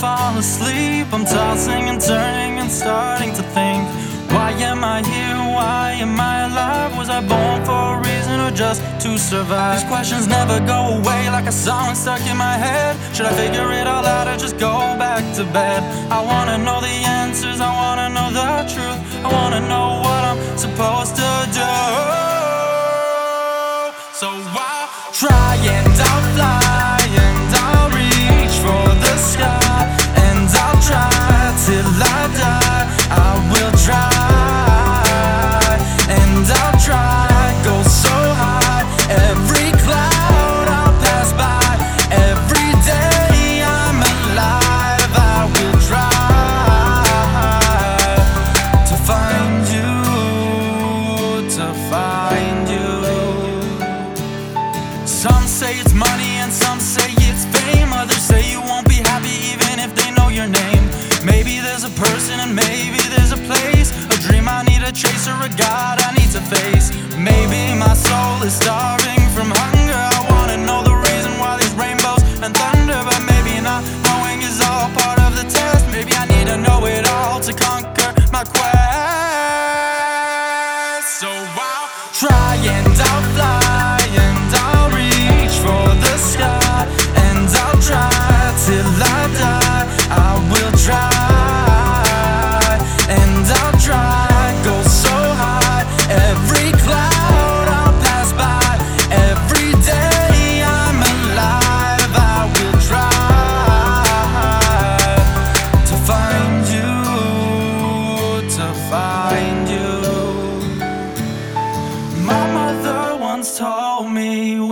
fall asleep. I'm tossing and turning and starting to think. Why am I here? Why am I alive? Was I born for a reason or just to survive? These questions never go away like a song stuck in my head. Should I figure it all out or just go back to bed? I wanna know the answers, I wanna know the truth. There's a person and maybe there's a place. A dream I need to chase or a God I need to face. Maybe my soul is starving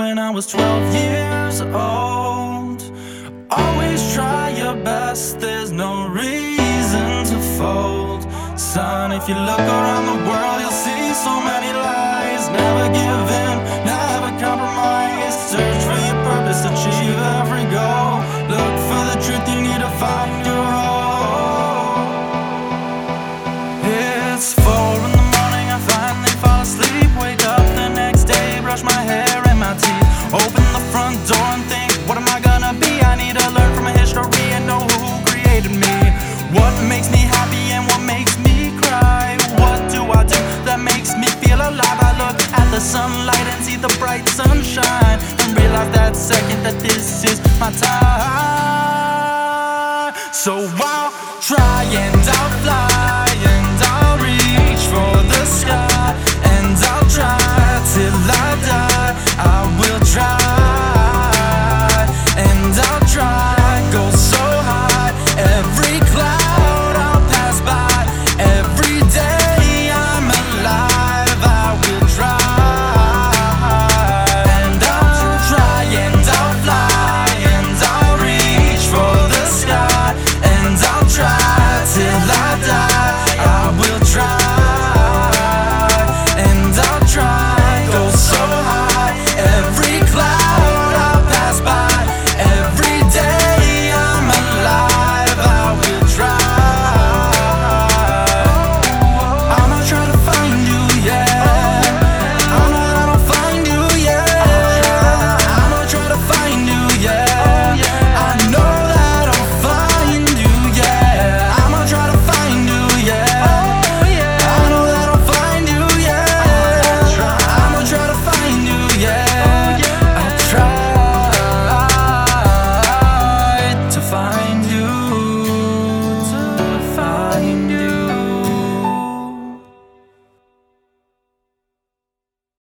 when I was 12 years old Always try your best, there's no reason to fold. Son, if you look around the world, you'll see so many lies. Never give in, never compromise. Search for your purpose, achieve every goal. Look for the truth, you need to find your role. It's four in the morning, I finally fall asleep. Wake up the next day, brush my hair sunlight and see the bright sunshine and realize that second that this is my time. So I'll try and I'll fly and I'll reach for the sky.